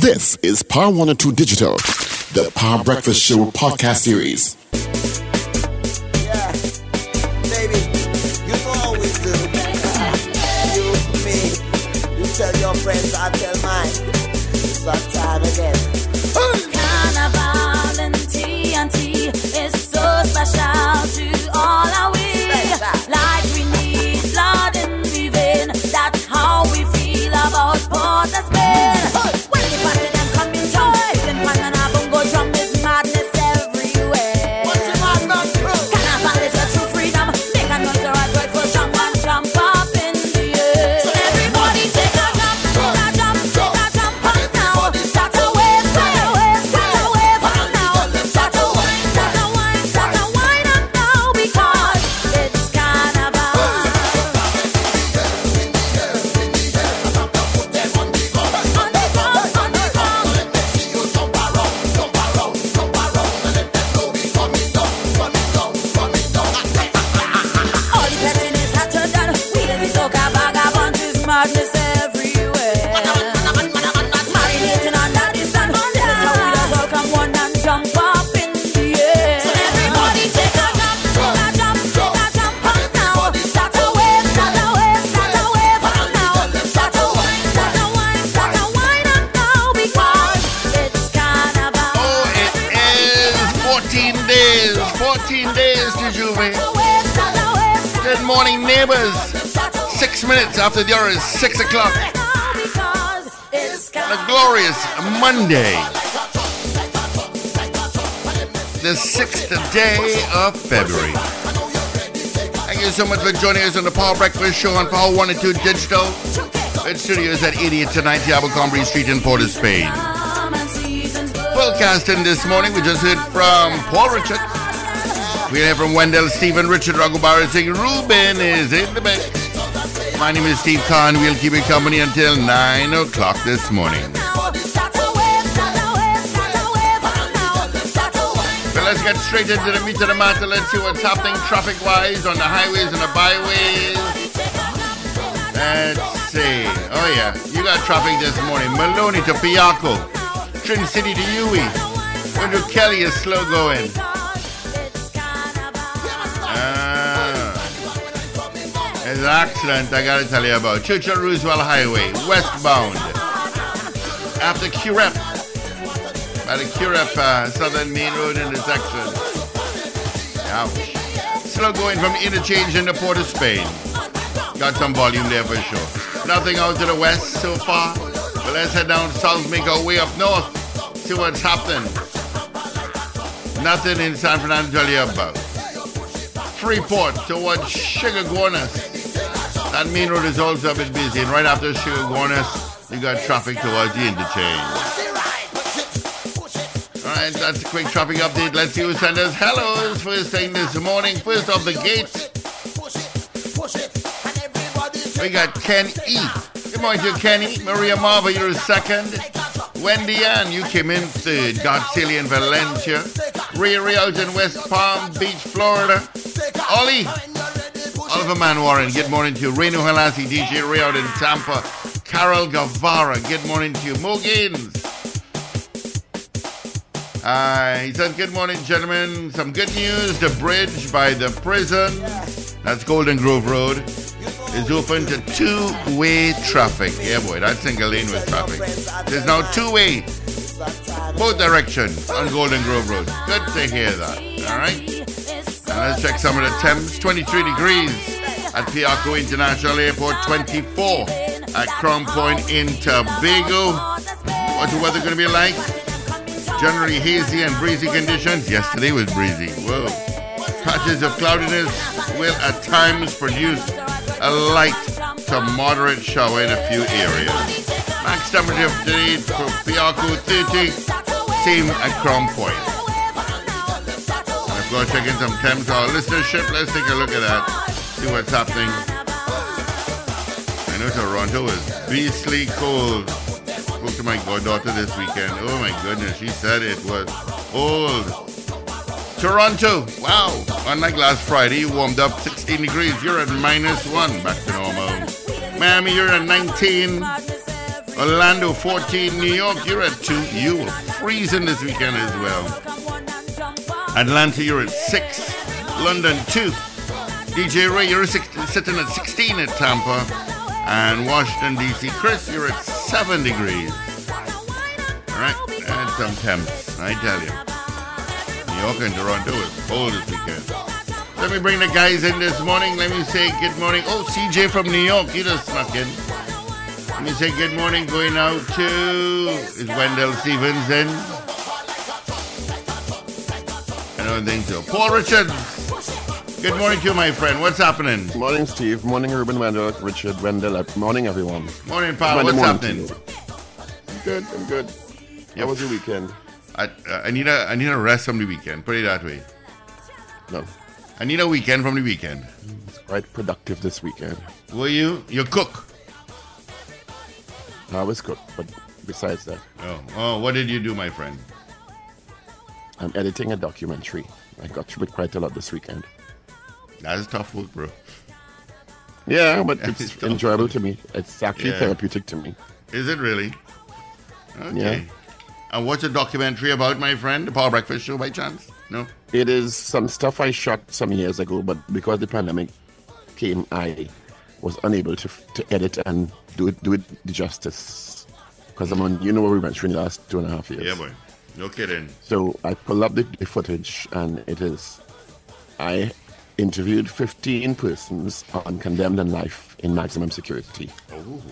This is Power 102 Digital, the Power Breakfast Show podcast series. 6 o'clock. The glorious Monday. The 6th day of February. Thank you so much for joining us on the Power Breakfast Show on Power 1 and 2 Digital. At studios at 80 to 90 Abercromby Street in Port of Spain. Full casting this morning, we just heard from Paul Richard. We hear from Wendell, Stephen, Richard Ragubar, saying Ruben is in the mix. My name is Steve Kahn. We'll keep you company until 9 o'clock this morning. But let's get straight into the meat of the matter. Let's see what's happening traffic wise on the highways and the byways. Let's see. Oh, yeah. You got traffic this morning. Maloney to Piarco. Trin City to Uwe. Window Kelly is slow going. An accident I gotta tell you about. Churchill Roosevelt Highway, westbound. After Curepe. By the Curepe uh, Southern Main Road intersection. Ouch. Slow going from interchange into Port of Spain. Got some volume there for sure. Nothing out to the west so far. But let's head down south, make our way up north. See what's happening. Nothing in San Fernando to tell you about. Freeport towards Chaguanas. That main road is also a bit busy. And right after Chaguanas, you got traffic towards the interchange. All right, that's a quick traffic update. Let's see who sent us hellos first thing this morning. First off the gate, we got Ken E. Good morning to Kenny. Maria Marva, you're a second. Wendy Ann, you came in third. Godzilla in Valencia. Ray Ray in West Palm Beach, Florida. Ollie. Oliver Man Warren, good morning to you. Reno Halasi, DJ out in Tampa. Carol Guevara, good morning to you. Mo Gaines. Uh, he says, Good morning, gentlemen. Some good news. The bridge by the prison, that's Golden Grove Road, is open to two way traffic. Yeah, boy, that's single lane with traffic. There's now two way, both directions on Golden Grove Road. Good to hear that. All right. Let's check some of the temps 23 degrees at Piarco International Airport, 24 at Crown Point in Tobago. What's the weather going to be like? Generally hazy and breezy conditions. Yesterday was breezy. Whoa. Patches of cloudiness will at times produce a light to moderate shower in a few areas. Max temperature today for Piarco 30, same at Crown Point. Of course, checking some temps our listenership. Let's take a look at that. See what's happening. I know Toronto is beastly cold. Spoke to my goddaughter this weekend. Oh my goodness, she said it was cold. Toronto, wow. Unlike last Friday, you warmed up 16 degrees. You're at minus one, back to normal. Miami, you're at 19. Orlando 14, New York, you're at 2. You were freezing this weekend as well. Atlanta, you're at 6. London 2. DJ Ray, you're sitting at 16 at Tampa. And Washington, D.C. Chris, you're at 7 degrees. All right, and some temps, I tell you. New York and Toronto is cold this weekend. Let me bring the guys in this morning. Let me say good morning. Oh, CJ from New York, he just snuck in. Let me say good morning going out to is Wendell Stevens in? Don't think so. Paul Richards. Good morning to you, my friend. What's happening? Morning, Steve. Morning, Ruben Wendell, Richard Wendell. Morning, everyone. Morning, Paul. What's morning happening? I'm good. I'm good. Yeah. How was your weekend? I, uh, I need a I need a rest from the weekend. Put it that way. No, I need a weekend from the weekend. it's quite productive this weekend. Were you? You cook? I was good, but besides that, Oh, oh. What did you do, my friend? I'm editing a documentary. I got through it quite a lot this weekend. That's tough work, bro. Yeah, but It's enjoyable to me. It's actually Yeah. therapeutic to me. Is it really? Okay. Yeah. And what's the documentary about, my friend? The Power Breakfast Show, by chance? No. It is some stuff I shot some years ago, but because the pandemic came, I was unable to to edit and do it do it the justice. Because I'm on, you know, where we went through in the last two and a half years. Yeah, boy. No kidding. So I pulled up the, the footage, and it is. I interviewed 15 persons on condemned and life in maximum security Oh.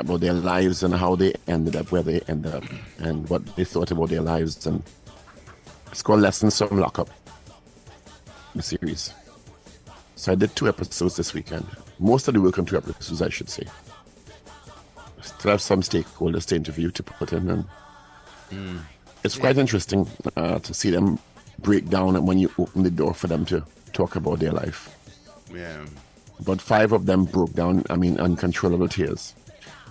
about their lives and how they ended up where they ended up and what they thought about their lives. And it's called Lessons from Lockup, the series. So I did two episodes this weekend. Most of the work on two episodes, I should say. Still have some stakeholders to interview to put in, and hmm. It's quite interesting uh, to see them break down and when you open the door for them to talk about their life. Yeah. But five of them broke down, I mean, uncontrollable tears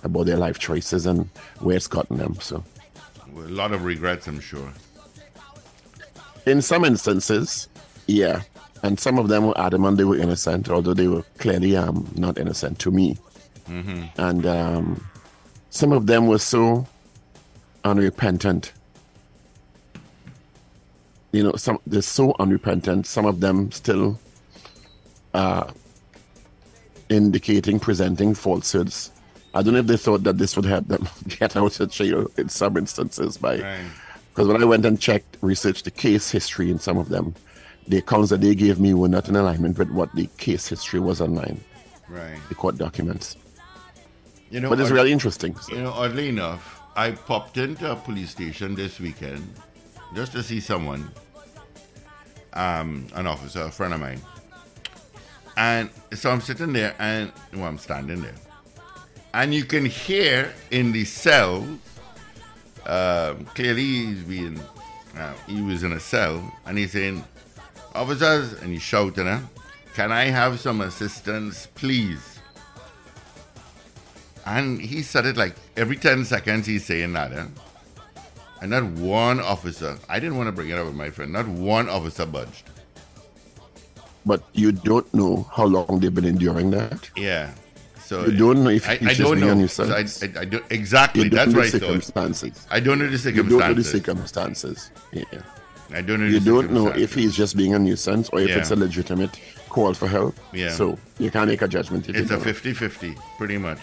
about their life choices and where it's gotten them. So, Well, a lot of regrets, I'm sure. in some instances, yeah. And some of them were adamant they were innocent, although they were clearly um, not innocent to me. And um, some of them were so unrepentant. You know, some they're so unrepentant. Some of them still uh, indicating, presenting falsehoods. I don't know if they thought that this would help them get out of jail in some instances by Right. because when I went and checked, researched the case history in some of them, the accounts that they gave me were not in alignment with what the case history was online, Right. the court documents. You know, But it's really interesting. So, You know, oddly enough, I popped into a police station this weekend just to see someone, um, an officer, a friend of mine. And so I'm sitting there and, well, I'm standing there. And you can hear in the cell, um, clearly he's being, uh, he was in a cell and he's saying, officers, and he's shouting, can I have some assistance, please? And he said it like every 10 seconds he's saying that. Eh? And not one officer, I didn't want to bring it up with my friend, not one officer budged. but you don't know how long they've been enduring that. Yeah. So You don't know if I, he's I just don't being know. So I. I, I don't, exactly. You don't That's know right. the though. circumstances. I don't know the circumstances. You don't know the circumstances. circumstances. Yeah. I don't know. You don't know if he's just being a nuisance or if Yeah. it's a legitimate call for help. Yeah. So you can't make a judgment. It's a don't. 50 50, pretty much.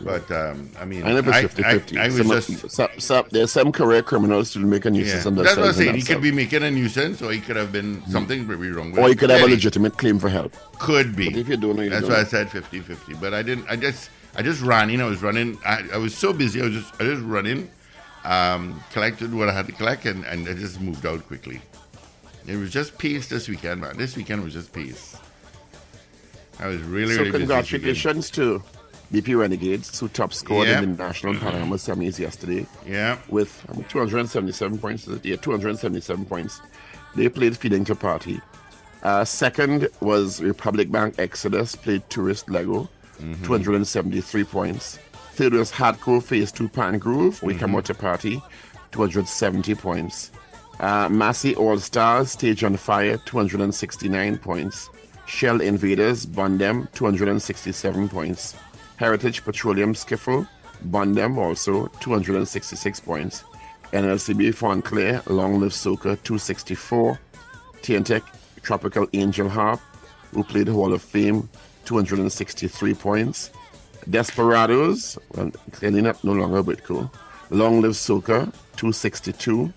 But, um, I mean, I never I, 50 I, 50. I was some, just. some, some, there's some career criminals who make a nuisance. Yeah. That's what I'm saying. He could be making a nuisance, or he could have been something very wrong. with Or he could have a legitimate claim for help. Could be. But if you don't know, you That's don't why I said 50-50. But I didn't. I just. I just ran. You know, I was running. I, I was so busy. I was just. I just running. Um, collected what I had to collect, and, and I just moved out quickly. It was just peace this weekend, man. This weekend was just peace. I was really, So really busy. this weekend. congratulations to BP Renegades who top scored Yeah. in the national Panorama semis yesterday Yeah. with um, 277 points. Yeah, 277 points. They played Feeding to Party. Uh, second was Republic Bank Exodus, played Tourist Lego, 273 points. Third was Hadco Phase 2 Pan Groove, Wikamoto Party, 270 points. Uh, Massey All Stars, Stage on Fire, 269 points. Shell Invaders, Bondem, 267 points. Heritage Petroleum Skiffle, Bondem also 266 points. NLCB Fonclaire, Long Live Soca 264. TNTech Tropical Angel Harp, who played Hall of Fame 263 points. Desperadoes, well, clearly not no longer WITCO. Long Live Soca 262.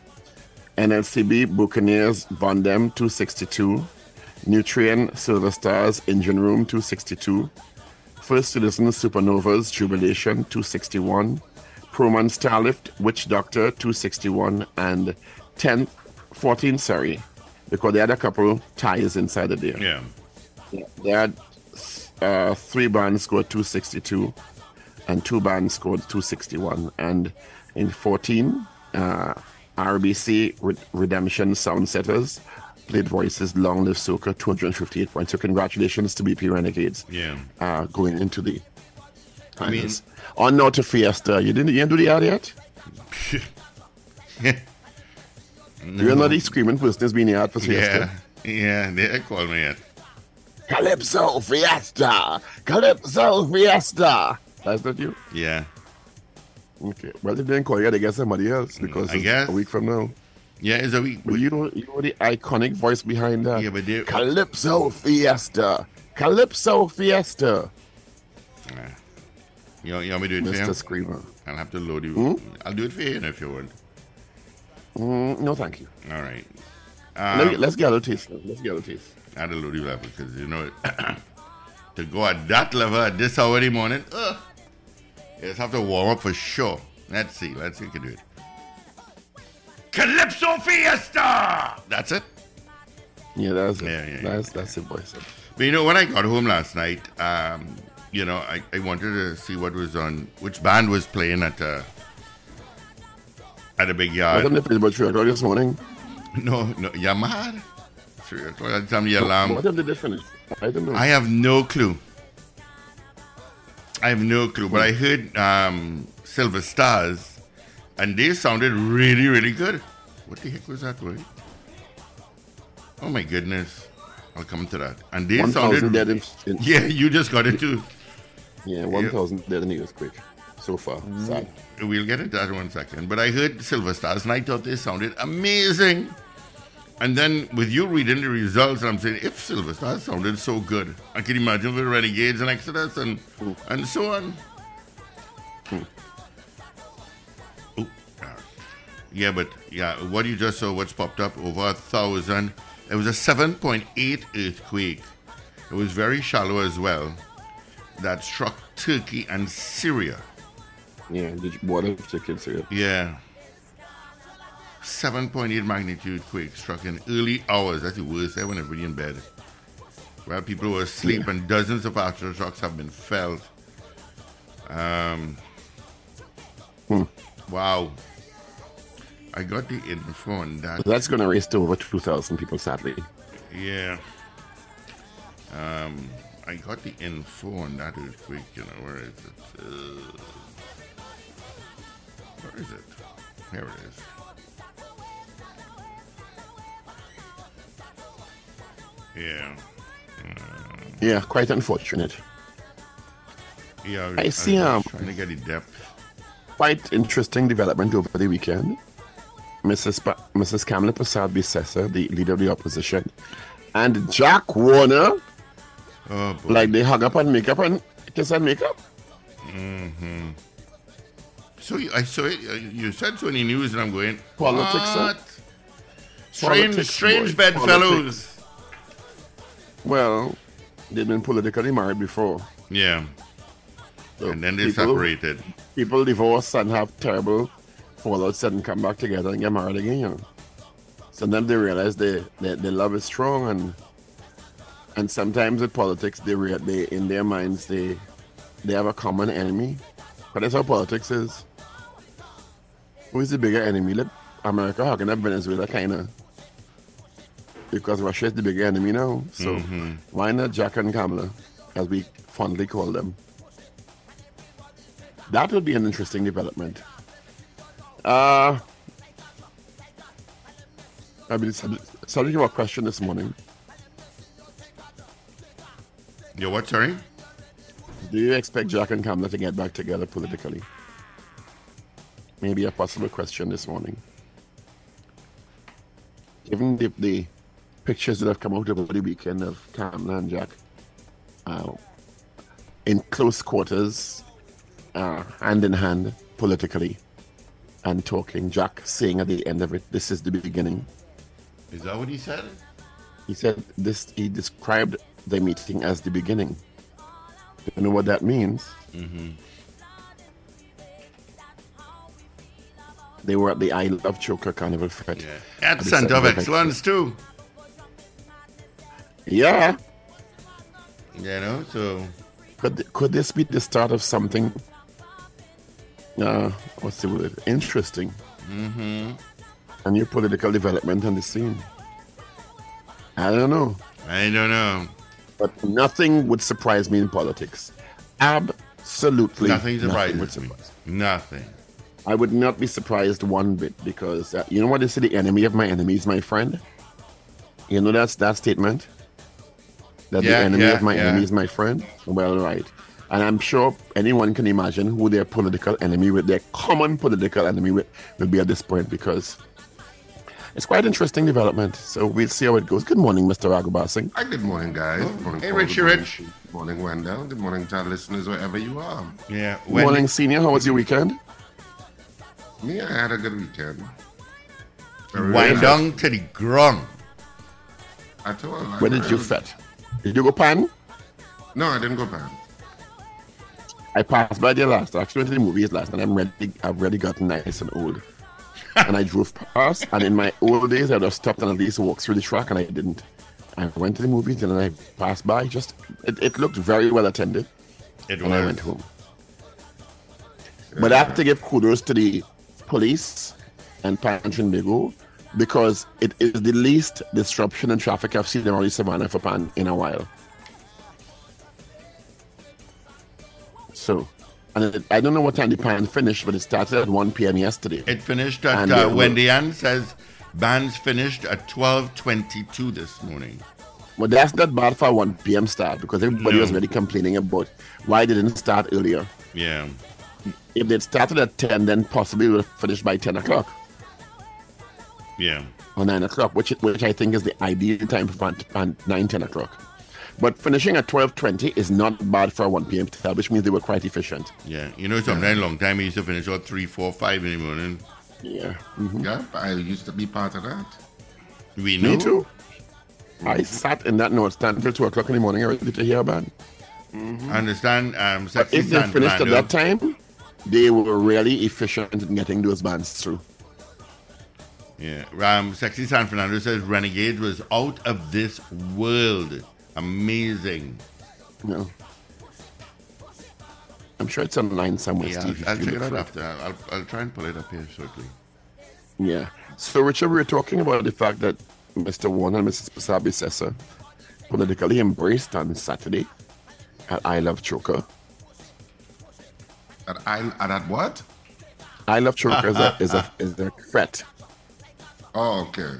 NLCB Buccaneers Bondem 262. Nutrien Silver Stars Engine Room 262. First Citizen Supernovas Jubilation 261. Proman Starlift Witch Doctor 261 and 10 14 sorry because they had a couple ties inside of there. Yeah. Yeah, They had uh, three bands scored 262 and two bands scored 261. And in 14, uh, RBC Re- Redemption Sound Setters played voices Long Live Soca 258 points. So congratulations to BP Renegades Yeah. uh, going into the I mean-. On now to Fiesta. You didn't, you didn't do the ad yet? You're not screaming that's been ad for Fiesta. Yeah. Yeah. They call me it. Calypso Fiesta! Calypso Fiesta! That's not you? Yeah. Okay. Well, if they didn't call you, they get somebody else because I it's guess. a week from now. Yeah. It's a week. But you know, you know the iconic voice behind that. Yeah, but they- Calypso Fiesta! Calypso Fiesta! Yeah. You, you want me to do it for Mr. you? Screamer. I'll have to load you. Hmm? I'll do it for you if you want. Mm, no, thank you. All right. Let Um, me- let's get a taste. Let's get a taste. at a low level because you know to go at that level at this hour in the morning, uh, you just have to warm up for sure. Let's see. Let's see if we can do it. Calypso Fiesta. That's it. Yeah, that's it. Yeah, yeah, yeah. that's, that's it, boys. But you know, when I got home last night, um, you know, I, I wanted to see what was on, which band was playing at uh, at a big yard. I yard. them they played about 3 o'clock this morning. No, no, you're mad. Three o'clock. That's the time the alarm. what time did they finish? I don't know. I have no clue. I have no clue, but I heard um, Silver Stars, and they sounded really, really good. What the heck was that word? Oh my goodness! I'll come to that. And they 1,000 sounded. dead in, in, Yeah, you just got it too. yeah, 1,000 dead in the earthquake so far. Mm. Sad. We'll get into that in one second. But I heard Silver Stars, and I thought they sounded amazing. And then with you reading the results, I'm saying, if Silver Stars sounded so good, I can imagine with Renegades and Exodus and and so on. Ooh, ah. yeah, but yeah, what you just saw, what's popped up, over a thousand. It was a 7.8 earthquake. It was very shallow as well. That struck Turkey and Syria. Yeah, the border of Turkey and Syria. Yeah. 7.8 magnitude quake struck in early hours. That's the worst. When everybody in bed. While people were asleep, and dozens of aftershocks have been felt. Um, Wow. I got the info on that. That's going to raise to over 2,000 people, sadly. Yeah. Um, I got the info on that earthquake. You know where is it? Uh, where is it? Here it is. Yeah. Yeah, quite unfortunate. Yeah. I see, was um, trying to get the depth. Quite interesting development over the weekend. Mrs. Pa- Mrs. Kamla Persad-Bissessar, the leader of the opposition, and Jack Warner, Oh boy. like they hug up and make up and kiss and make up. Hmm. So I saw it. uh, You said so in the news, and I'm going. Politics. What? Strange, Politics, strange boy, bedfellows. Well, they've been politically married before. Yeah. So And then they people- separated. People divorce and have terrible fallouts and come back together and get married again. You know? Sometimes they realize they, they, their love is strong and and sometimes with politics they, rea- they in their minds they they have a common enemy. But that's how politics is. Who is the bigger enemy? Let America hugging up Venezuela kinda. Because Russia is the big enemy now. So why not Jack and Kamala, as we fondly call them? That would be an interesting development. Uh, been sub- subject of a question this morning. Yo, what? Sorry. Do you expect Jack and Kamala to get back together politically? Maybe a possible question this morning. Given the, the pictures that have come out over the weekend of Kamala and Jack uh, in close quarters, uh, hand in hand, politically, and talking. Jack saying at the end of it, "This is the beginning." Is that what he said? He said this. He described the meeting as the beginning. You know what that means? Mm-hmm. They were at the I Love Choker Carnival Fete. Yeah. At of Center of Excellence too. Yeah. You know, so Could could this be the start of something? Uh, what's the word? Interesting. mm-hmm. A new political development on the scene. I don't know, I don't know. but nothing would surprise me in politics. Absolutely Nothing surprises me. surprise. Nothing. I would not be surprised one bit because uh, you know what they say: the enemy of my enemy is my friend. You know that's that statement. That Yeah, the enemy yeah, of my yeah. enemy is my friend. Well, right, and I'm sure anyone can imagine who their political enemy with their common political enemy with will be at this point because it's quite interesting development. So we'll see how it goes. Good morning, Mr. Raghubar Hi, good morning, guys. Good morning, Hey, Paul. Richie Good morning, Rich. Steve. Good morning, Wendell. Good morning to our listeners wherever you are. Yeah. Good morning, Senior. How was your weekend? Me, I had a good weekend. Very Wind down to the ground. I told I Where did you was- fet? Did you go pan? No, I didn't go pan. I passed by there last. I actually went to the movies last night. I'm ready. I've already gotten nice and old. and I drove past. And in my old days, I would have stopped and at least walked through the track, and I didn't. I went to the movies and I passed by. Just it, it looked very well attended, It and I went home. But I have to give kudos to the police and Pan Trinbago because it is the least disruption in traffic I've seen around the Savannah for Pan in a while. So, and it, I don't know what time the pan finished, but it started at 1 p.m. yesterday. It finished at And uh, will- Wendy Ann says bands finished at twelve twenty two this morning. Well, that's not bad for a 1 p.m. start because everybody No. was already complaining about why they didn't start earlier. Yeah. If they'd started at 10, then possibly would have finished by 10 o'clock Yeah. or 9 o'clock, which which I think is the ideal time for fan- fan- 9, 10 o'clock. But finishing at 12.20 is not bad for a 1 p.m. start, which means they were quite efficient. Yeah. You know, sometimes long time we used to finish at three, four, five in the morning. Yeah. Mm-hmm. Mm-hmm. Yeah, I used to be part of that. We know. Me too. I sat in that note stand till 2 o'clock in the morning I ready to hear a band. Mm-hmm. Understand? Um, But if they finished at that time, they were really efficient in getting those bands through. Yeah. Um, Sexy San Fernando says Renegade was out of this world. Amazing. No. I'm sure it's online somewhere, Yeah, Steve. I'll, I'll check it out after. I'll, I'll try and pull it up here shortly. Yeah. So, Richard, we were talking about the fact that Mr. Warner and Mrs. Persad-Bissessar politically embraced on Saturday at I Love Choker. At I at that what? I Love Choker is a, is a, is a threat. Oh, okay.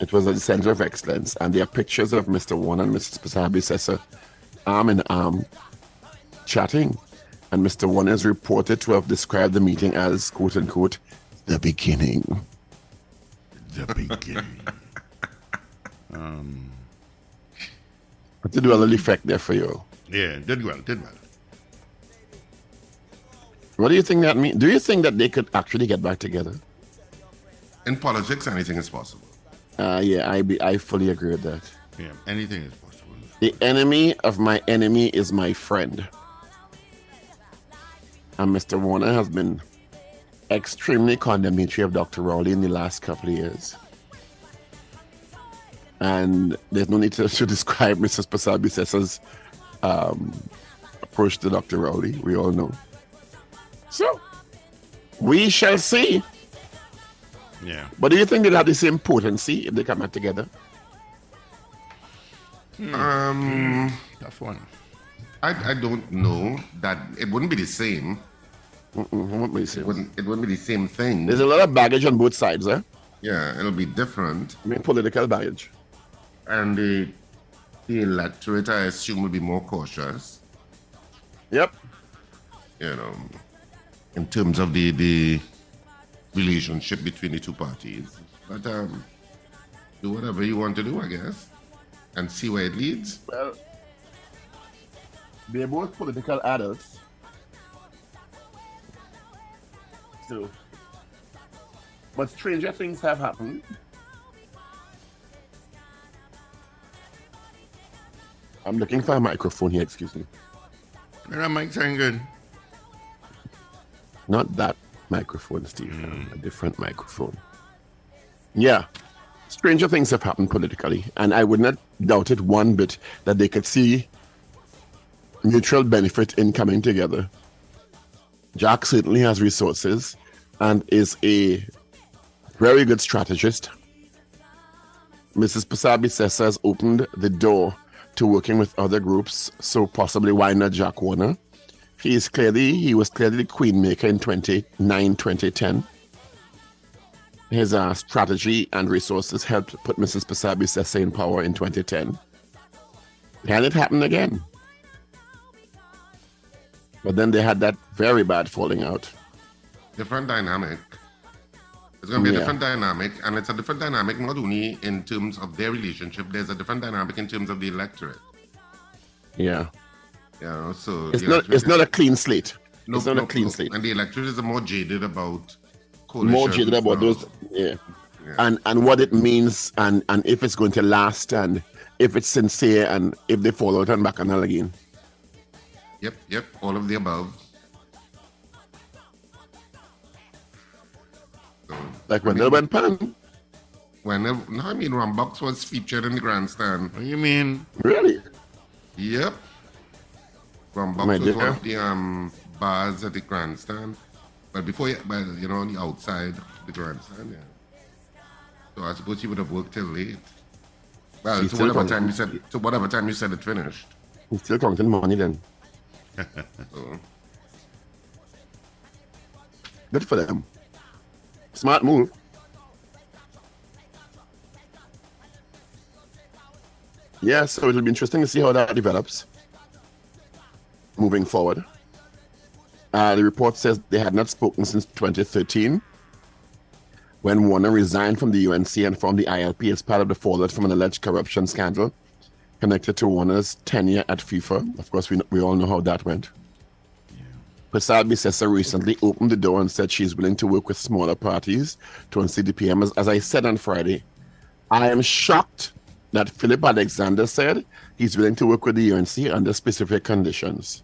It was at the Center of Excellence, and there are pictures of Mr. Warner and Mrs. Persad-Bissessar arm in arm chatting. And Mr. Warner is reported to have described the meeting as, quote unquote, the beginning. The beginning. um, What did a little effect there for you? yeah, did well, did well. What do you think that means? Do you think that they could actually get back together? In politics, anything is possible. Uh, yeah, I be, I fully agree with that. Yeah, anything is possible. The enemy of my enemy is my friend. And Mr. Warner has been extremely condemnatory of Dr. Rowley in the last couple of years. And there's no need to, to describe Mrs. Persad-Bissessar's um, approach to Dr. Rowley. We all know. So, we shall see. Yeah. But do you think they'll have the same potency if they come out together? Um, Tough one. I, I don't know that it wouldn't be the same. Mm-mm, what may you say? It wouldn't it wouldn't be the same thing. There's a lot of baggage on both sides, eh? Yeah, it'll be different. I mean, political baggage. And the the electorate, I assume, will be more cautious. Yep. You know, in terms of the the relationship between the two parties. But um, do whatever you want to do, I guess, and see where it leads. Well, they're both political adults. So, but stranger things have happened. I'm looking for a microphone here, excuse me. That mic sound good. Not that microphone, Steve. A different microphone. Yeah. Stranger things have happened politically, and I would not doubt it one bit that they could see mutual benefit in coming together. Jack certainly has resources and is a very good strategist. Mrs. Persad-Bissessar has opened the door to working with other groups, so possibly why not Jack Warner? He is clearly he was clearly the queen maker in 29 2010. His uh, strategy and resources helped put Mrs. Persad-Bissessar in power in 2010. And it happened again. But then they had that very bad falling out. Different dynamic. It's going to be a Yeah. different dynamic, and it's a different dynamic not only in terms of their relationship. There's a different dynamic in terms of the electorate. Yeah. You know, so It's not it's not a clean slate. no, it's not no, a clean no. slate. and the electorate is more jaded about More jaded about now. those yeah. Yeah. And and what it means and and if it's going to last and if it's sincere and if they fall out and back on it again. Yep, yep, all of the above. So, Like when I they mean, went pan. when no, I mean, Rumbox was featured in the grandstand. What do you mean? Really? Yep. My was one of the um, bars at the grandstand. But before, you, but you know, on the outside the grandstand, yeah. So I suppose you would have worked till late. Well, She's to whatever time you said, to whatever time you said it finished. He's still counting money then. So, Good for them. Smart move. Yeah, so it'll be interesting to see how that develops moving forward. Uh, the report says they had not spoken since 2013 when Warner resigned from the UNC and formed the ILP as part of the fallout from an alleged corruption scandal connected to Warner's tenure at FIFA. Of course, we, we all know how that went. Persad-Bissessar recently opened the door and said she's willing to work with smaller parties to unseat the PM. As, as I said on Friday, I am shocked that Philip Alexander said he's willing to work with the UNC under specific conditions.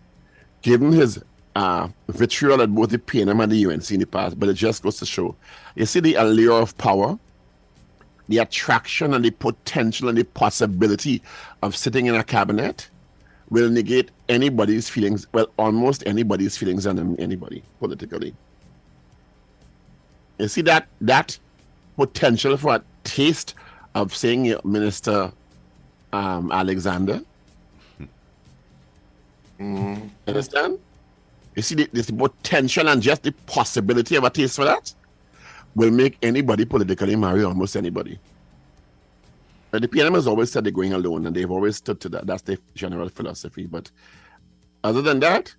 Given his uh, vitriol at both the PNM and the UNC in the past, but it just goes to show. You see the allure of power, the attraction and the potential and the possibility of sitting in a cabinet will negate anybody's feelings, well, almost anybody's feelings on anybody politically. You see that that potential for a taste of saying uh, Minister um, Alexander. Understand? You see this potential and just the possibility of a taste for that will make anybody politically marry almost anybody. But the PNM has always said they're going alone, and they've always stood to that. That's their general philosophy. But other than that,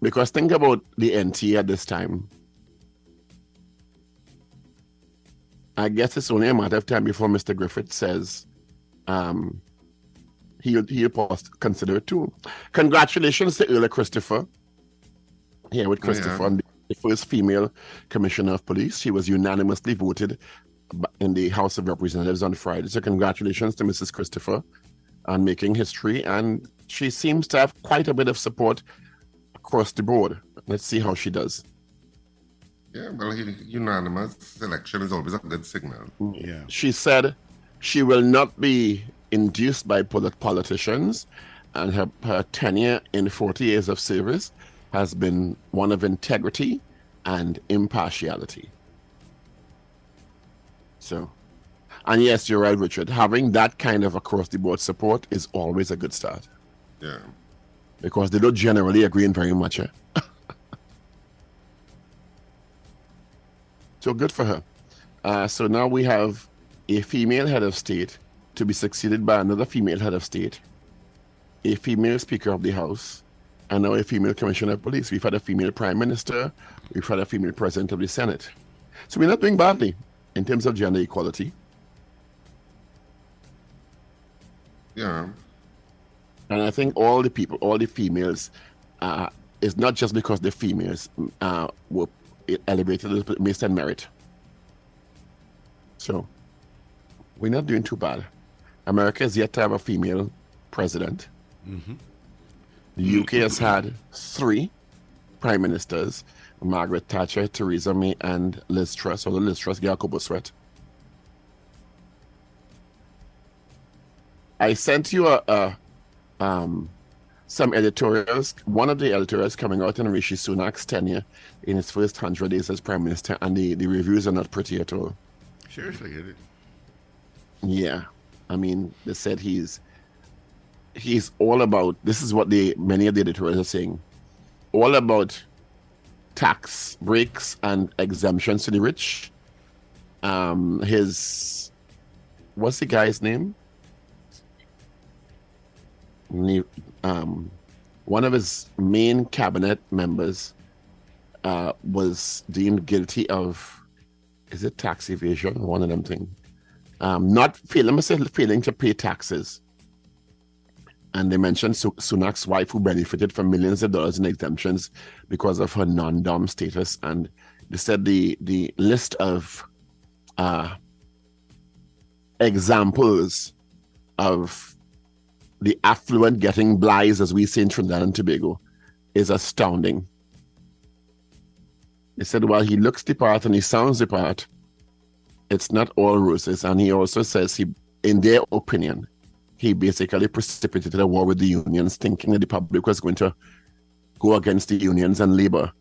because think about the NT at this time. I guess it's only a matter of time before Mr. Griffith says um, he'll, he'll pos- consider it too. Congratulations to Erla Christopher. Here with Oh, yeah. Christopher, on the first female commissioner of police. She was unanimously voted in the House of Representatives on Friday. So congratulations to Mrs. Christopher on making history. And she seems to have quite a bit of support across the board. Let's see how she does. yeah, well, unanimous selection is always a good signal. Yeah. She said she will not be induced by polit- politicians, and her, her tenure in 40 years of service has been one of integrity and impartiality. So, and yes, you're right, Richard. Having that kind of across the board support is always a good start Yeah. because they don't generally agree in very much. eh? so good for her. Uh, so now we have a female head of state to be succeeded by another female head of state, a female Speaker of the House, and now a female commissioner of police. We've had a female prime minister. We've had a female president of the Senate. So we're not doing badly in terms of gender equality. Yeah. And I think all the people, all the females, uh, it's not just because the females uh, were elevated bit based on merit. So we're not doing too bad. America is yet to have a female president. The UK has had three prime ministers Margaret Thatcher, Theresa May, and Liz Truss, or the Liz Truss, Jacob Sweat. I sent you a, a um, some editorials. One of the editorials coming out in Rishi Sunak's tenure in his first hundred days as prime minister, and the, the reviews are not pretty at all. Seriously, it? Yeah, I mean, they said he's he's all about. This is what the many of the editorials are saying, all about tax breaks and exemptions to the rich. Um, his what's the guy's name? Um, one of his main cabinet members uh, was deemed guilty of is it tax evasion? One of them things um, not say failing to pay taxes. And they mentioned Su- Sunak's wife, who benefited from millions of dollars in exemptions because of her non-dom status. And they said the the list of uh, examples of the affluent getting blighs, as we say in Trinidad and Tobago, is astounding. They said, while he looks the part and he sounds the part, it's not all roses. And he also says he, in their opinion, he basically precipitated a war with the unions, thinking that the public was going to go against the unions and labor.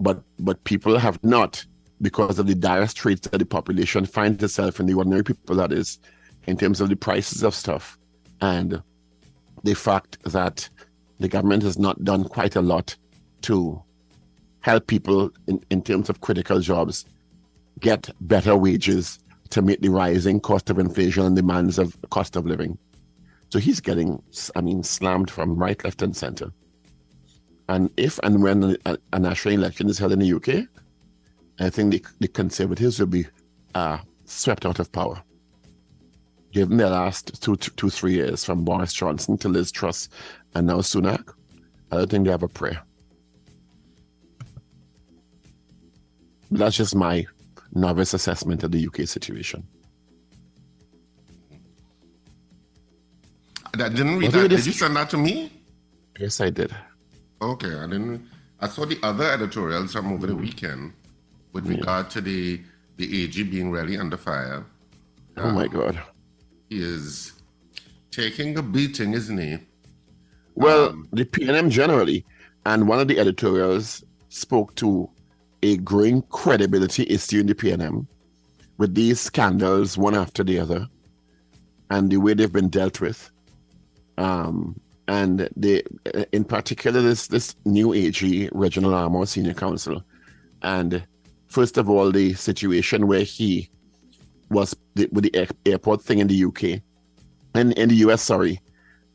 But but people have not, because of the dire straits that the population finds itself in, the ordinary people that is, in terms of the prices of stuff, and the fact that the government has not done quite a lot to help people in, in terms of critical jobs get better wages to meet the rising cost of inflation and demands of cost of living. So he's getting, I mean, slammed from right, left, and center. And if and when a, a national election is held in the UK, I think the, the Conservatives will be uh, swept out of power. Given the last two, two, three years, from Boris Johnson to Liz Truss and now Sunak, I don't think they have a prayer. That's just my novice assessment of the UK situation. I didn't read that. did you send that to me? Yes, I did. Okay, I didn't. I saw the other editorials from over the weekend with regard to the the AG being really under fire. Oh my God. He is taking a beating, isn't he? Well, Um, the PNM generally, and one of the editorials spoke to a growing credibility issue in the PNM with these scandals one after the other and the way they've been dealt with. Um, and they, in particular, this this new AG, Reginald Armour, senior counsel, and first of all, the situation where he was the, with the airport thing in the UK, and in the US, sorry,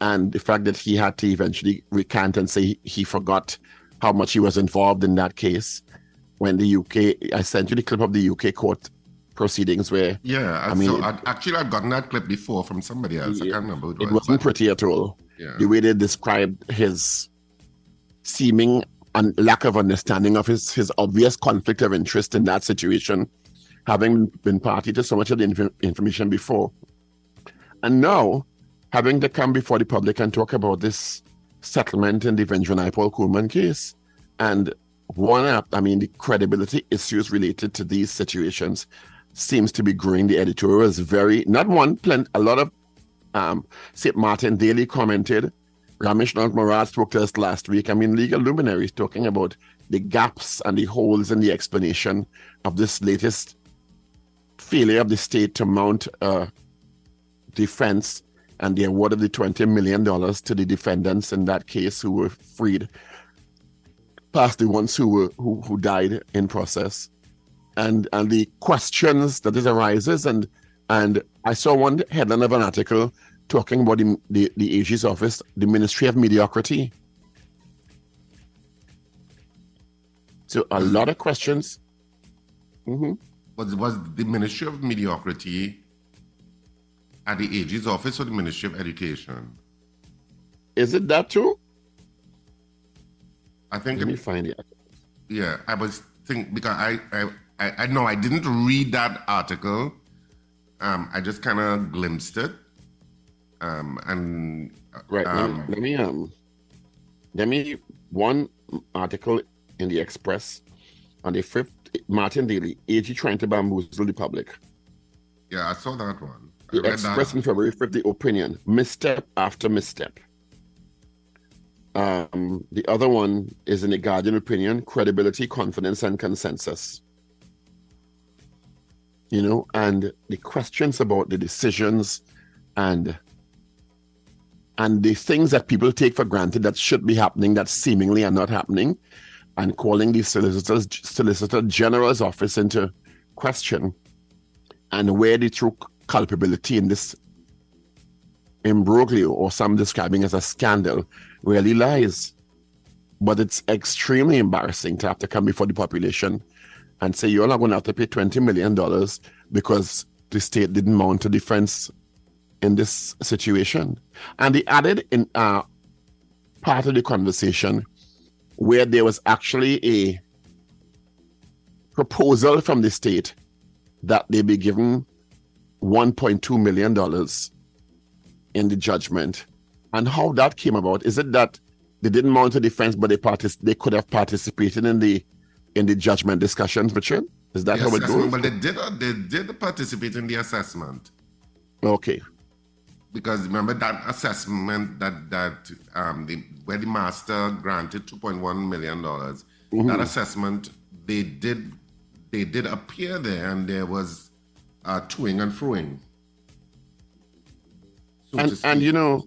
and the fact that he had to eventually recant and say he forgot how much he was involved in that case when the UK I sent you the clip of the UK court proceedings where Yeah, I, I mean, so it- I, actually, I'd gotten that clip before from somebody else. I can't remember it it was. wasn't but- pretty at all. Yeah. The way they described his seeming un- lack of understanding of his his obvious conflict of interest in that situation, having been party to so much of the inf- information before, and now having to come before the public and talk about this settlement in the Vindra Naipaul-Coolman case, and one I mean, the credibility issues related to these situations seems to be growing. The editorial is very not one, plenty, a lot of um, St. Martin Daly commented. Ramesh Nath Murad spoke to us last week. I mean, legal luminaries talking about the gaps and the holes in the explanation of this latest failure of the state to mount a defense and the award of the $20 million to the defendants in that case who were freed, past the ones who were who, who died in process. And and the questions that it arises and and I saw one headline of an article talking about the, the, the AG's office, the Ministry of Mediocrity. So a lot of questions. hmm Was was the Ministry of Mediocrity at the AG's office or the Ministry of Education? Is it that too? I think Let me find it. Yeah, I was think because I I I, know I didn't read that article. Um, I just kind of glimpsed it. Um, and Right. let me- um, let me um let me one article in the Express on the fifth Martin Daly, AG trying to bamboozle the public. yeah, I saw that one. I The Express that. in February 5th, the opinion, misstep after misstep. Um, the other one is in the Guardian opinion, credibility, confidence, and consensus. You know, and the questions about the decisions and and the things that people take for granted that should be happening that seemingly are not happening, and calling the solicitors solicitor general's office into question and where the true culpability in this imbroglio, or some describing as a scandal, really lies. But it's extremely embarrassing to have to come before the population and say you're not going to have to pay $20 million because the state didn't mount a defense in this situation. And they added in uh, part of the conversation where there was actually a proposal from the state that they be given 1.2 million dollars in the judgment and how that came about is it that they didn't mount a defense but they partic- they could have participated in the in the judgment discussions richard is that The how it assessment, goes? but they did uh, they did participate in the assessment. Okay. Because remember that assessment that that um the where the master granted 2.1 million dollars that assessment they did they did appear there and there was uh toing and froing. So and and you know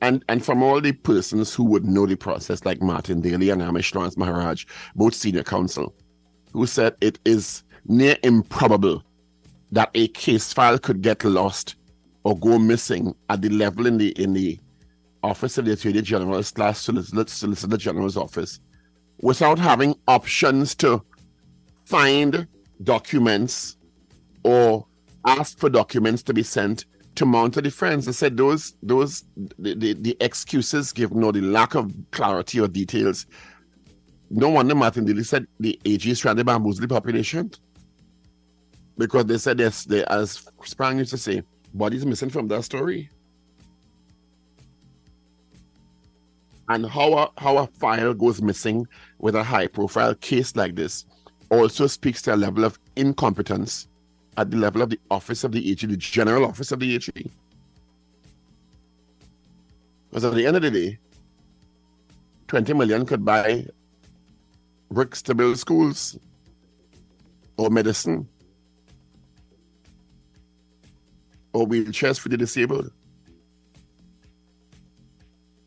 and and from all the persons who would know the process like martin daly and Ramesh Maharaj both senior counsel who said it is near improbable that a case file could get lost or go missing at the level in the in the office of the attorney general slash solicitor, solicitor general's office without having options to find documents or ask for documents to be sent to mount a defense. I said those those the, the, the excuses given or the lack of clarity or details. No wonder Martin Daly said the AG is to bamboozle the population. Because they said yes, they as Sprang used to say, bodies missing from that story. And how a, how a file goes missing with a high profile case like this also speaks to a level of incompetence at the level of the office of the AG, the general office of the AG. Because at the end of the day, 20 million could buy bricks to build schools or medicine or wheelchairs for the disabled.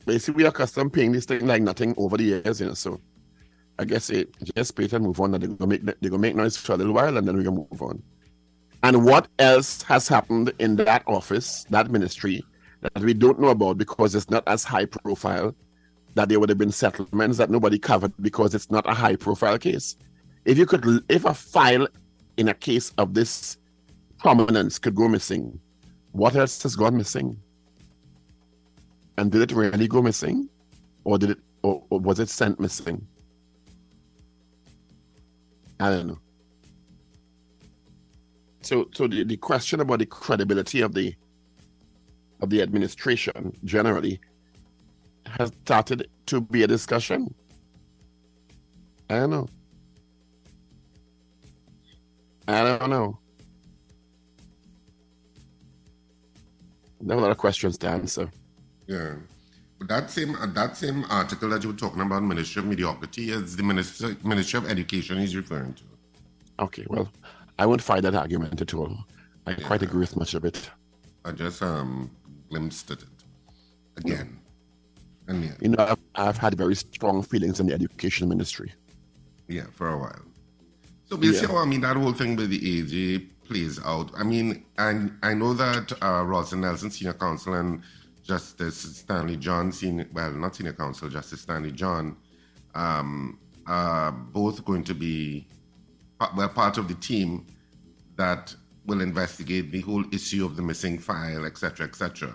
Basically, we are accustomed paying this thing like nothing over the years, you know. So I guess it just pay and move on. And they're gonna make they're gonna make noise for a little while, and then we're gonna move on. And what else has happened in that office, that ministry, that we don't know about because it's not as high profile? That there would have been settlements that nobody covered because it's not a high profile case. If you could, if a file in a case of this prominence could go missing, what else has gone missing? And did it really go missing, or did it, or, or was it sent missing? I don't know. So, so the, the question about the credibility of the of the administration generally has started to be a discussion. I don't know. I don't know. There are a lot of questions to answer. Yeah. But that same uh, that same article that you were talking about, Ministry of Mediocrity, is the Minister, Ministry of Education he's referring to. Okay, well, I won't find that argument at all. I quite agree with much of it. I just um glimpsed at it again. And yeah, You know, I've, I've had very strong feelings in the education ministry. yeah, for a while. So see Yeah. I mean that whole thing with the AG plays out. I mean, I I know that uh Ralston Nelson, senior counsel, and Justice Stanley John, senior well, not senior counsel, Justice Stanley John, um, are both going to be well part of the team that will investigate the whole issue of the missing file, etc., etc.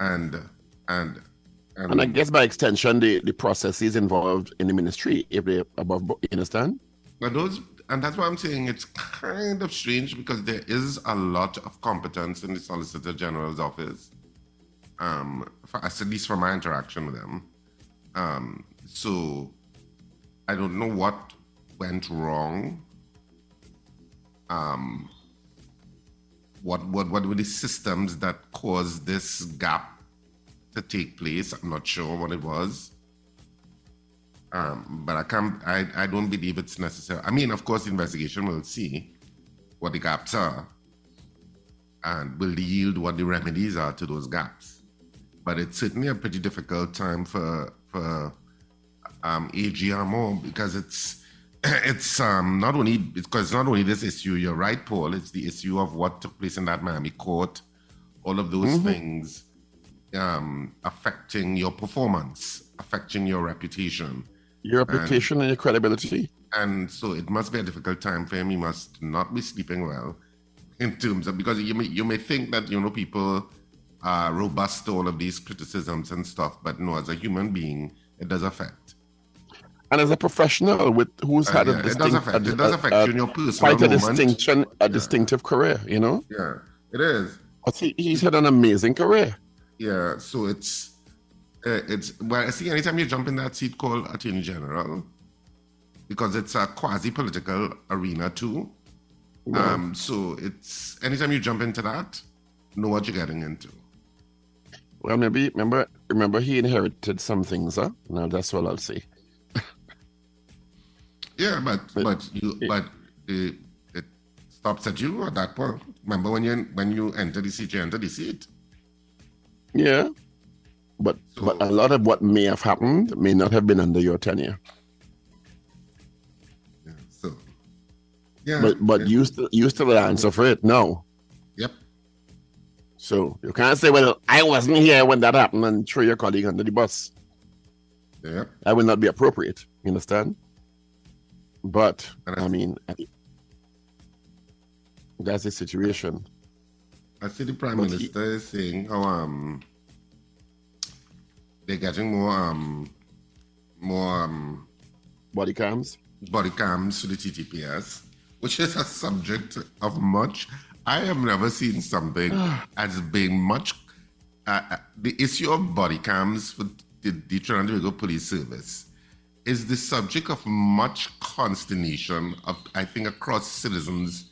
And and and, And I guess by extension, the, the processes involved in the ministry, if they above, you understand? But those, and that's why I'm saying it's kind of strange because there is a lot of competence in the Solicitor General's office, um, for, at least from my interaction with them. Um, so I don't know what went wrong. Um, what what what were the systems that caused this gap to take place? I'm not sure what it was. Um, but I can't. I, I don't believe it's necessary. I mean, of course, the investigation will see what the gaps are, and will yield what the remedies are to those gaps. But it's certainly a pretty difficult time for for um, AG Armour because it's it's um, not only because it's not only this issue. You're right, Paul. It's the issue of what took place in that Miami court. All of those things um, affecting your performance, affecting your reputation. Your reputation and your credibility. And so it must be a difficult time for him. He must not be sleeping well in terms of because you may you may think that you know people are robust to all of these criticisms and stuff, but no, as a human being, it does affect. And as a professional with who's Uh, had yeah, a distinct, affect- a- it does a- affect a- you in your personal quite a moment. distinction, a distinctive career, you know. Yeah, it is. But he, he's had an amazing career. Yeah, so it's uh, it's well. I see. Anytime you jump in that seat called Attorney General, because it's a quasi-political arena too. Um, so it's anytime you jump into that, know what you're getting into. Well, maybe remember remember he inherited some things, huh? Now that's what I'll say. Yeah, but But but you it- but it, it stops at you at that point. Remember when you when you enter the seat, you enter the seat. Yeah. But but a lot of what may have happened may not have been under your tenure. Yeah, so yeah, But but yeah, you still you still answer for it No. yep. So you can't say, Well, I wasn't here when that happened and throw your colleague under the bus. Yep. That will not be appropriate. You understand? But I I mean that's the situation. I see the prime But he- minister is saying how um they're getting more um more um Body cams. body cams to the TTPS, which is a subject of much. I have never seen something as being much. Uh, uh, the issue of body cams for the, the Trinidad Police Service is the subject of much consternation of I think across citizens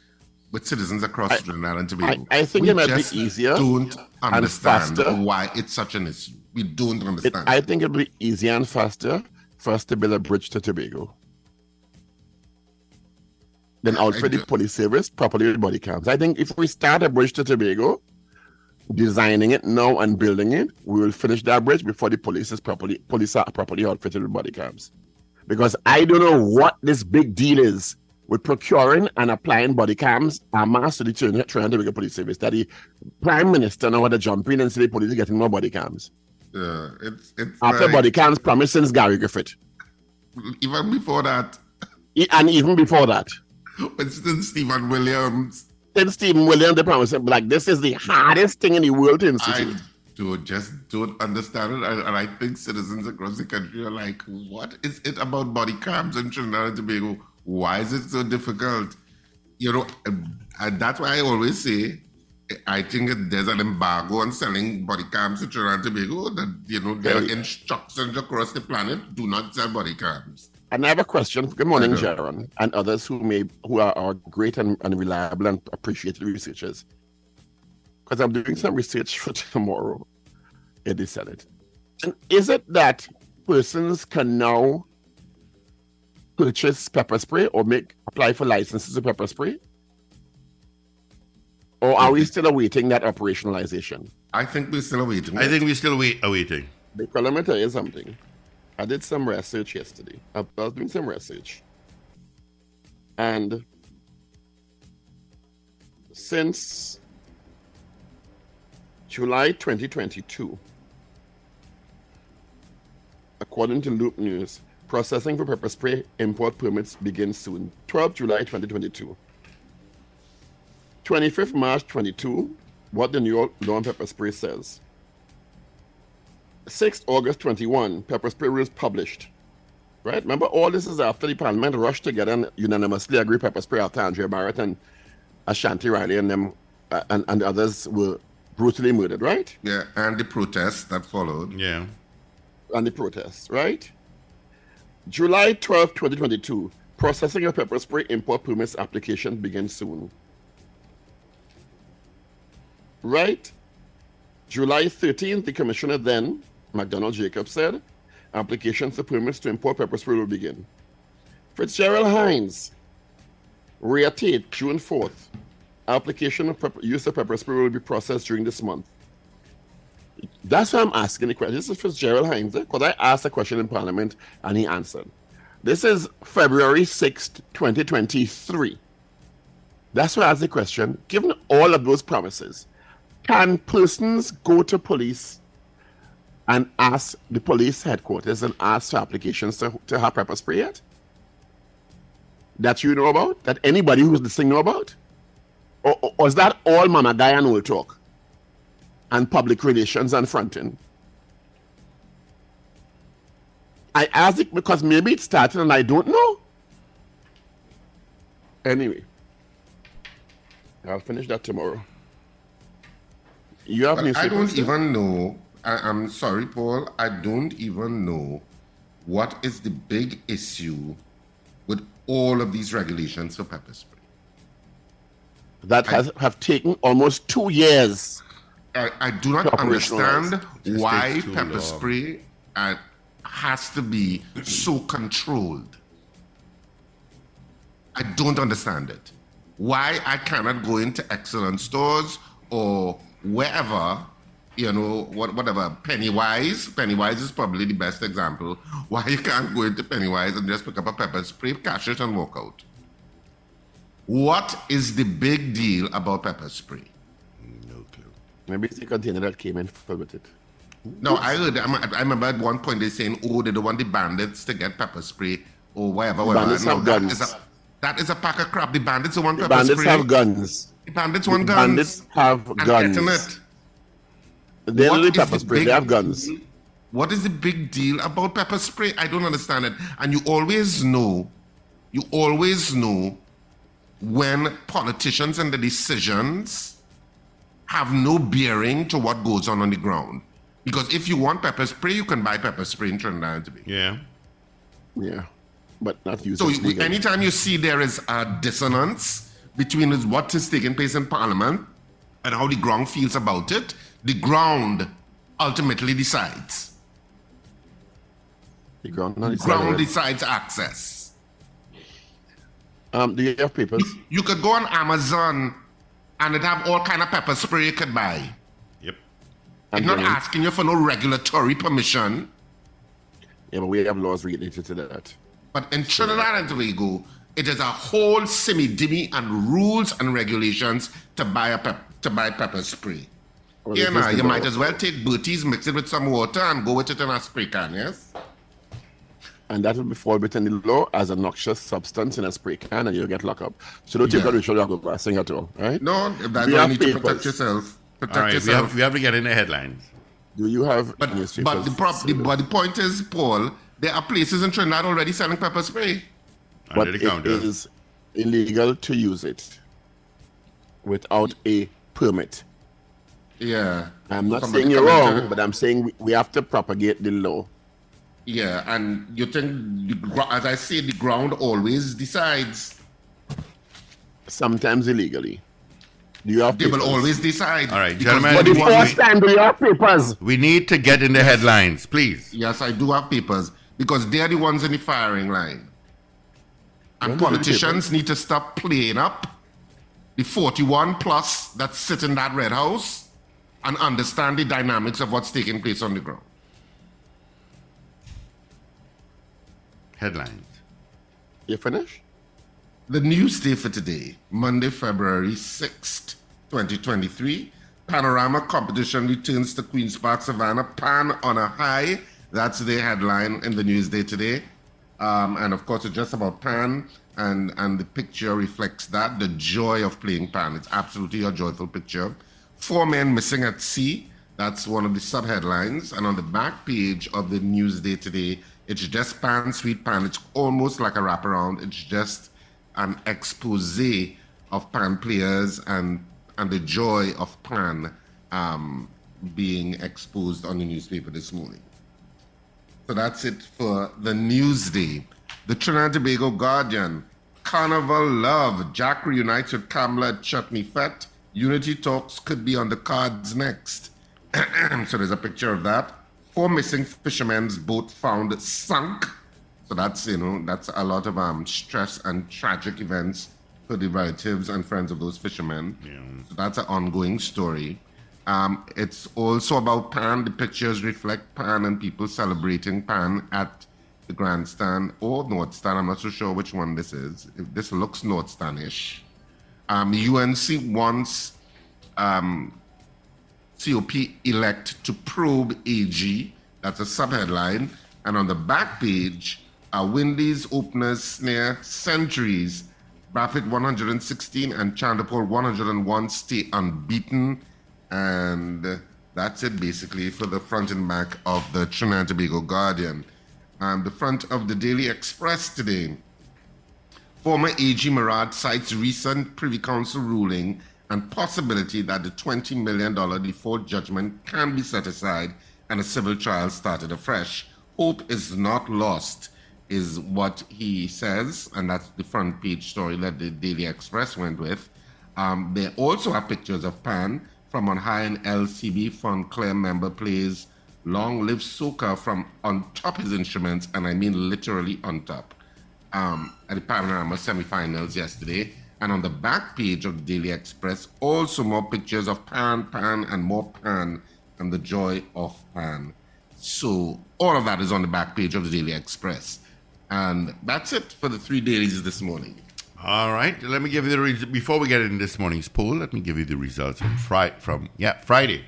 with citizens across Trinidad and Tobago. I think we it might be just easier Don't understand why it's such an issue. We don't It, understand. I think it'll be easier and faster for us to build a bridge to Tobago. Then I outfit the police service properly with body cams. I think if we start a bridge to Tobago, designing it now and building it, we will finish that bridge before the police is properly police are properly outfitted with body cams. Because I don't know what this big deal is with procuring and applying body cams en masse to the Trinidad and Tobago Police Service. That the Prime Minister now had to jump in and say the police are getting more body cams. yeah, it's it's After like- body cams promised since Gary Griffith. even before that, And even before that, Winston Stephen Williams, then Stephen Williams, they promised him, like, this is the hardest thing in the world to institute. I do just don't understand it, and, and I think citizens across the country are like, "What is it about body cams in Trinidad and Tobago? Why is it so difficult?" You know, and- that's why I always say, I think there's an embargo on selling body cams in Trinidad and Tobago. That you know, there are instructions across the planet: do not sell body cams. And I have a question. Good morning. Uh-huh. Jaron, and others who may who are, are great and, and reliable and appreciated researchers. Because I'm doing some research for tomorrow in the Senate. And is it that persons can now purchase pepper spray or make apply for licenses of pepper spray? Or are we mm-hmm. still awaiting that operationalization? I think we're still waiting. I think we're still wait, awaiting. Because let me tell you something. I did some research yesterday. I I was doing some research. And since July 2022, according to Loop News, Processing for pepper spray import permits begins soon. 12 July 2022. 25th March 22, what the New York law on pepper spray says. 6th August 21, pepper spray rules published. Right? Remember, all this is after the parliament rushed together and unanimously agreed pepper spray after Andrea Bharatt and Ashanti Riley and them uh, and, and others were brutally murdered, right? Yeah, and the protests that followed. Yeah. And the protests, right? July 12, 2022, processing of pepper spray import permits application begins soon. Right? July 13th, the commissioner then, McDonald Jacob, said applications for permits to import pepper spray will begin. Fitzgerald Hinds, Rhea Tate, June 4th, application of use of pepper spray will be processed during this month. That's why I'm asking the question. This is Fitzgerald Hinds, because I asked a question in Parliament and he answered. This is February 6th, 2023. That's why I asked the question. Given all of those promises, can persons go to police and ask the police headquarters and ask for applications to, to have pepper spray yet? That you know about? That anybody who's listening know about? Or, or, is that all Mama and old talk? And public relations and fronting? I asked it because maybe it started and I don't know. Anyway, I'll finish that tomorrow. You have But I don't even know. I, I'm sorry, Paul. I don't even know what is the big issue with all of these regulations for pepper spray. That has have taken almost two years. I, I do not understand why pepper long. spray uh, has to be so controlled. I don't understand it. Why I cannot go into excellent stores or wherever, you know, what, whatever, Pennywise. Pennywise is probably the best example. Why you can't go into Pennywise and just pick up a pepper spray, cash it, and walk out. What is the big deal about pepper spray? No clue. Maybe it's the container that came in with it. No, I heard. I I remember at one point they saying, "Oh, they don't want the bandits to get pepper spray or whatever." whatever. bandits no, have that guns. is a that is a pack of crap. The bandits want The pepper bandits spray. have guns. The bandits The want guns. bandits have and guns. getting it. They What don't need is pepper the spray. big They have guns. What is the big deal about pepper spray? I don't understand it. And you always know, you always know when politicians and the decisions have no bearing to what goes on on the ground. Because if you want pepper spray, you can buy pepper spray in Trinidad and Tobago. Yeah. Yeah, but not used So you- anytime you see there is a dissonance between what is taking place in Parliament and how the ground feels about it, the ground ultimately decides. The ground, not The the ground ground decides access. Um, do you have papers? You could go on Amazon and it have all kind of pepper spray you could buy. Yep. It's I'm not going- asking you for no regulatory permission. Yeah, but we have laws related to that. But in Trinidad and Tobago, it is a whole simi-dimmy and rules and regulations to buy a pep- to buy pepper spray. Well, yeah, it is you might as well take Bertie's, mix it with some water, and go with it in a spray can, yes? And that will be fall within the law as a noxious substance in a spray can, and you'll get locked up. So don't take Yeah. that with you go passing at all, right? No, that's We why you have need to protect yourself. Protect All right. We yourself. have, we have to get in the headlines. Do you have But, newspapers? but, the prop, the, but the point is, Paul, there are places in Trinidad already selling pepper spray. but Under the it counter. is illegal to use it without a permit. Yeah. I'm not Somebody saying you're wrong, but I'm saying we, we have to propagate the law. Yeah, and you think, the, as I say, the ground always decides. Sometimes illegally. Do you have They will papers? always decide. All right, gentlemen, For the you we- first time, do you have papers? We need to get in the headlines, please. Yes, I do have papers because they're the ones in the firing line. And When do the politicians need to stop playing up the 41 plus that sit in that Red House and understand the dynamics of what's taking place on the ground. Headlines. You finished? The news day for today, Monday, February 6th, 2023. Panorama competition returns to Queen's Park Savannah. Pan on a high. That's the headline in the news day today. Um, and of course, it's just about Pan, and, and the picture reflects that the joy of playing Pan. It's absolutely a joyful picture. Four men missing at sea. That's one of the sub headlines. And on the back page of the Newsday today, it's just Pan, Sweet Pan. It's almost like a wraparound. It's just an expose of Pan players and, and the joy of Pan um, being exposed on the newspaper this morning. So that's it for the Newsday. The Trinidad and Tobago Guardian. Carnival Love. Jack reunites with Kamla at Chutney Fete. Unity talks could be on the cards next. so there's a picture of that. Four missing fishermen's boat found sunk. So that's you know that's a lot of um stress and tragic events for the relatives and friends of those fishermen. So that's an ongoing story. Um, it's also about Pan. The pictures reflect Pan and people celebrating Pan at the grandstand or North Stand. I'm not so sure which one this is. If this looks North Standish. Um, UNC wants um, COP elect to probe AG. That's a subheadline. And on the back page, uh, Windies openers snare centuries. Brathwaite 116 and Chanderpaul 101 stay unbeaten. And that's it basically for the front and back of the Trinidad and Tobago Guardian. Um, the front of the Daily Express today. Former AG Murad cites recent Privy Council ruling and possibility that the $20 million default judgment can be set aside and a civil trial started afresh. Hope is not lost, is what he says, and that's the front page story that the Daily Express went with. Um, there also are pictures of Pan from on high in LCB. Fonclaire member plays Long Live Soca from on top his instruments, and I mean literally on top um, at the Panorama semifinals yesterday. And on the back page of the Daily Express, also more pictures of Pan, Pan, and more Pan, and the joy of Pan. So all of that is on the back page of the Daily Express. And that's it for the three dailies this morning. All right, let me give you the res- before we get into this morning's poll. Let me give you the results from Friday. From yeah, Friday.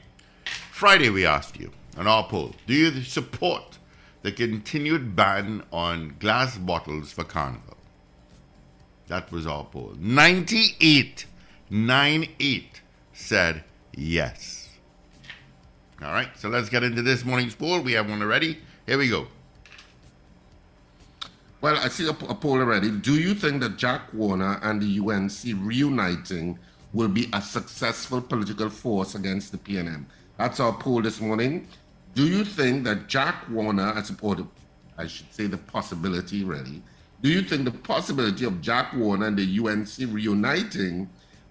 Friday, we asked you on our poll: Do you support the continued ban on glass bottles for Carnival? That was our poll. Ninety-eight, nine eight said yes. All right, so let's get into this morning's poll. We have one already. Here we go. Well, I see a, a poll already. Do you think that Jack Warner and the UNC reuniting will be a successful political force against the PNM? That's our poll this morning. Do you think that Jack Warner, I support, I should say the possibility really, do you think the possibility of Jack Warner and the UNC reuniting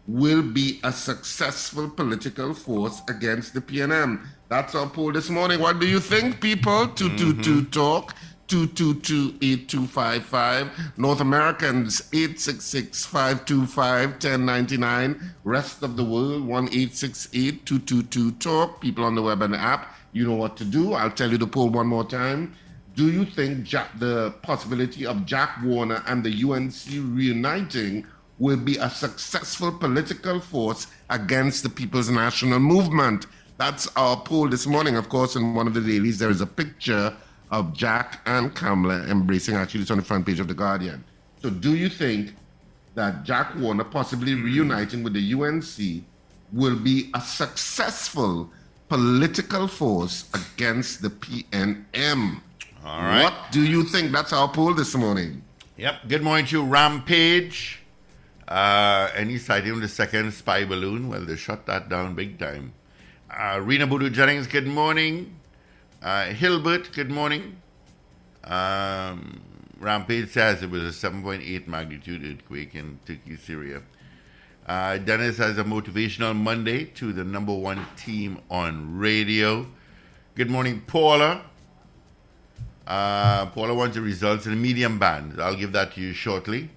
will be a successful political force against the PNM? That's our poll this morning. What do you think, people? 222 mm-hmm. talk. 222-8255. North Americans 866-525-1099. Rest of the world 1-868-222-TALK. People on the web and the app, you know what to do. I'll tell you the poll one more time. Do you think Jack, the possibility of Jack Warner and the UNC reuniting will be a successful political force against the People's National Movement? That's our poll this morning. Of course, in one of the dailies, there is a picture of Jack and Kamla embracing. Actually, it's on the front page of The Guardian. So, do you think that Jack Warner possibly reuniting with the UNC will be a successful political force against the PNM? All right. What do you think? That's our poll this morning. Yep. Good morning to you, Rampage. Uh, any sighting of the second spy balloon? Well, they shut that down big time. Uh, Rena Boodoo Jennings, good morning. Uh, Hilbert, good morning. Um, Rampage says it was a 7.8 magnitude earthquake in Turkey, Syria. Uh, Dennis has a motivational Monday to the number one team on radio. Good morning, Paula. Uh, Paula wants the results in a medium band. I'll give that to you shortly.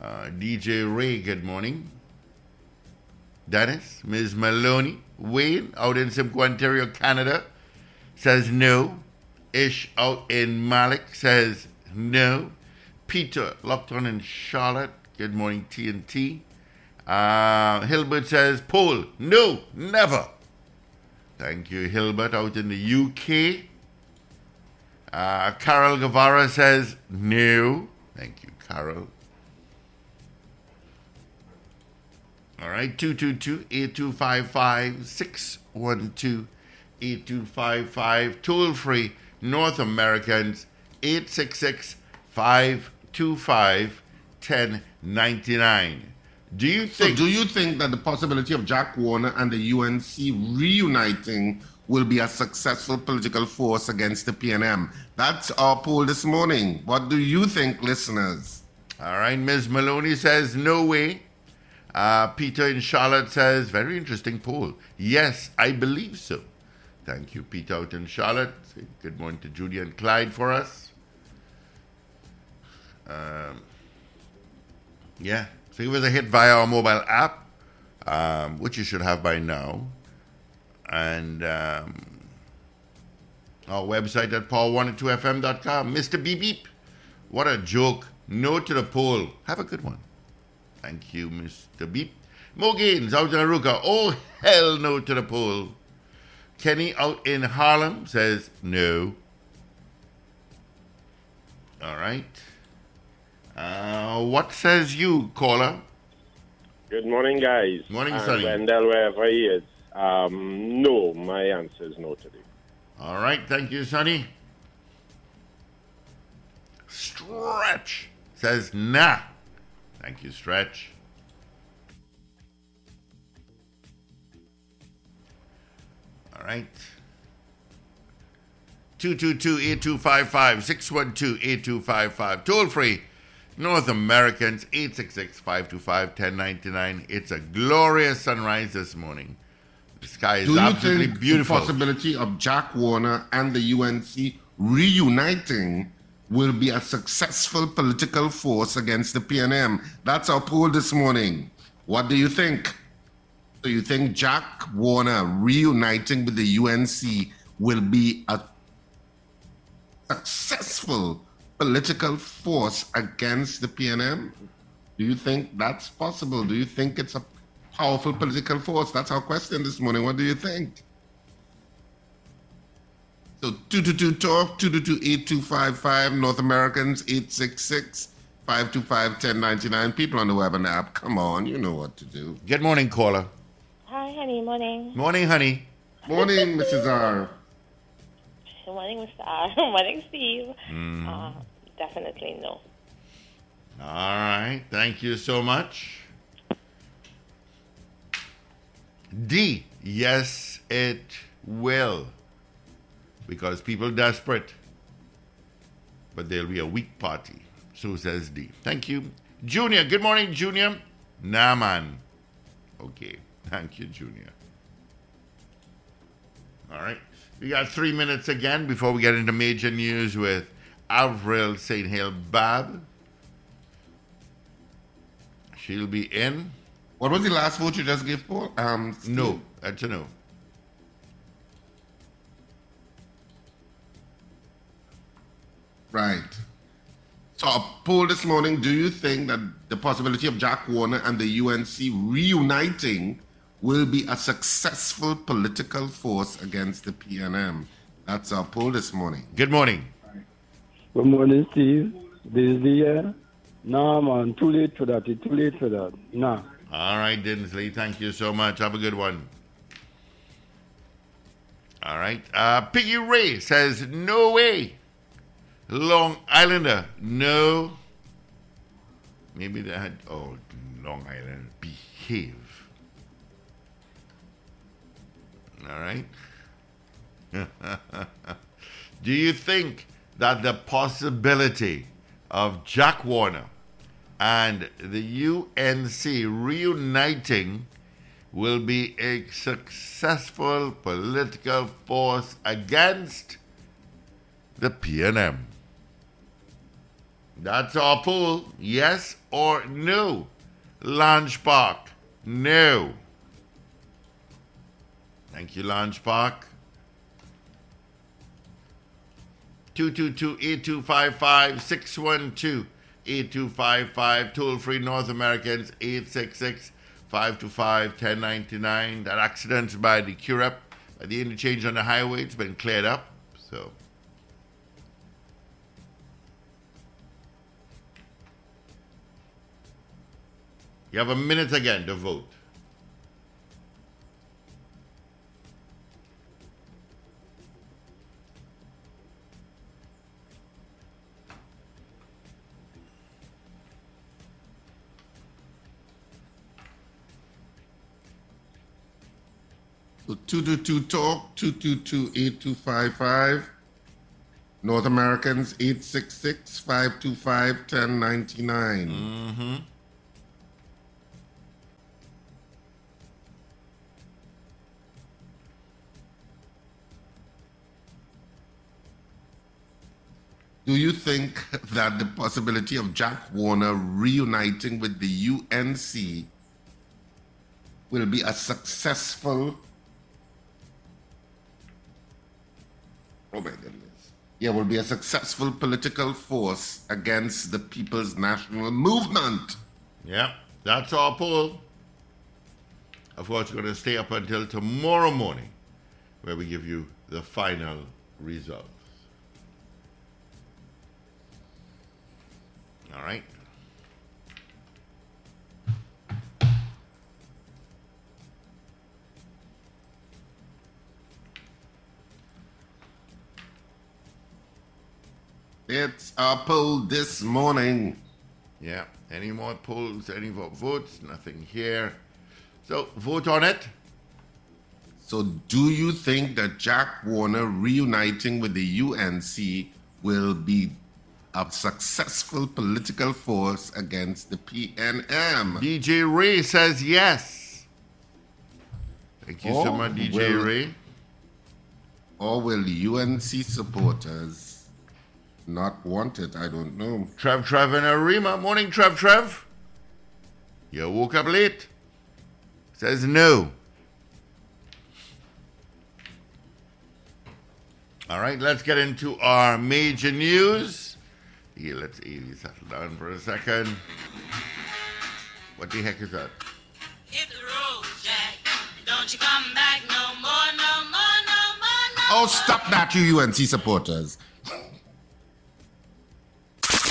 Uh, DJ Ray, good morning. Dennis, Ms. Maloney, Wayne out in Simcoe, Ontario, Canada, says no. Ish out in Malik says no. Peter Lupton in Charlotte, good morning, TNT. Uh, Hilbert says, Paul, no, never. Thank you, Hilbert, out in the UK. Uh, Carol Guevara says no. Thank you, Carol. All right, 222-8255, 612-8255, toll free, North Americans, 866-525-1099. Do you So, think... do you think that the possibility of Jack Warner and the UNC reuniting will be a successful political force against the PNM? That's our poll this morning. What do you think, listeners? All right, Ms. Maloney says, no way. Uh, Peter in Charlotte says, very interesting poll. Yes, I believe so. Thank you, Peter out in Charlotte. Say Good morning to Judy and Clyde for us. Um, yeah, so give us a hit via our mobile app, um, which you should have by now. And um, our website at power102fm.com. Mr. Beep Beep, what a joke. No to the poll. Have a good one. Thank you, Mr. Beep. Mo Gaines out in Arouca. Oh, hell no to the poll. Kenny out in Harlem says no. All right. Uh, what says you, caller? Good morning, guys. Morning, Sonny. Wendell, wherever he is. Um, no, my answer is no today. All right. Thank you, Sonny. Stretch says nah. Thank you, Stretch. All right. 222-8255, 612-8255. Toll free. North Americans, 866-525-1099. It's a glorious sunrise this morning. Sky is Do you absolutely think beautiful. the possibility of Jack Warner and the UNC reuniting will be a successful political force against the PNM? That's our poll this morning. What do you think? Do you think Jack Warner reuniting with the UNC will be a successful political force against the PNM? Do you think that's possible? Do you think it's a powerful political force? That's our question this morning. What do you think? So 222 talk 222-8255 North Americans 866 525 1099 people on the web and app come on you know what to do Good morning, caller. Hi, honey. Morning. Morning, honey. morning Mrs. R Morning, Mr. R. Morning, Steve. Uh, definitely no. All right. Thank you so much. D. Yes, it will. Because people desperate. But there'll be a weak party. So says D. Thank you. Junior. Good morning, Junior. Nah, man. Okay. Thank you, Junior. All right. We got three minutes again before we get into major news with Avril St. Hill Bab. She'll be in. What was the last vote you just gave Paul um Steve? No, that's a no. right so a poll this morning do you think that the possibility of Jack Warner and the UNC reuniting will be a successful political force against the PNM that's our poll this morning Good morning. Good morning, Steve. This is the year. Nah, man, too late for that. It's too late for that. Nah. All right, Dinsley. Thank you so much. Have a good one. All right. Uh, Piggy Ray says, no way. Long Islander, no. Maybe they had, oh, Long Island, behave. All right. Do you think that the possibility of Jack Warner and the UNC reuniting will be a successful political force against the PNM? That's our pool. Yes or no? Launch Park. No. Thank you, Launch Park. 8255, toll free North Americans 866 525 1099. That accident by the QREP at uh, the interchange on the highway, it's been cleared up. So. You have a minute again to vote. So 222 talk 222 8255. North Americans 866 525 1099. Mm-hmm. Do you think that the possibility of Jack Warner reuniting with the UNC will be a successful? Oh my goodness. Yeah, will be a successful political force against the People's National Movement. Yeah, that's our poll. Of course, we're going to stay up until tomorrow morning where we give you the final results. All right. It's a poll this morning. Yeah. Any more polls? Any more votes? Nothing here. So vote on it. So, do you think that Jack Warner reuniting with the UNC will be a successful political force against the PNM? DJ Ray says yes. Thank you so Oh, much, DJ well- Ray. Or will UNC supporters not want it? I don't know. Trev Trev and Arima. Morning, Trev Trev. You woke up late. Says no. All right, let's get into our major news. Yeah, let's easy settle down for a second. What the heck is that? Hit the road, Jack. Don't you come back no more, no more, no more, no Oh, stop that, you UNC supporters.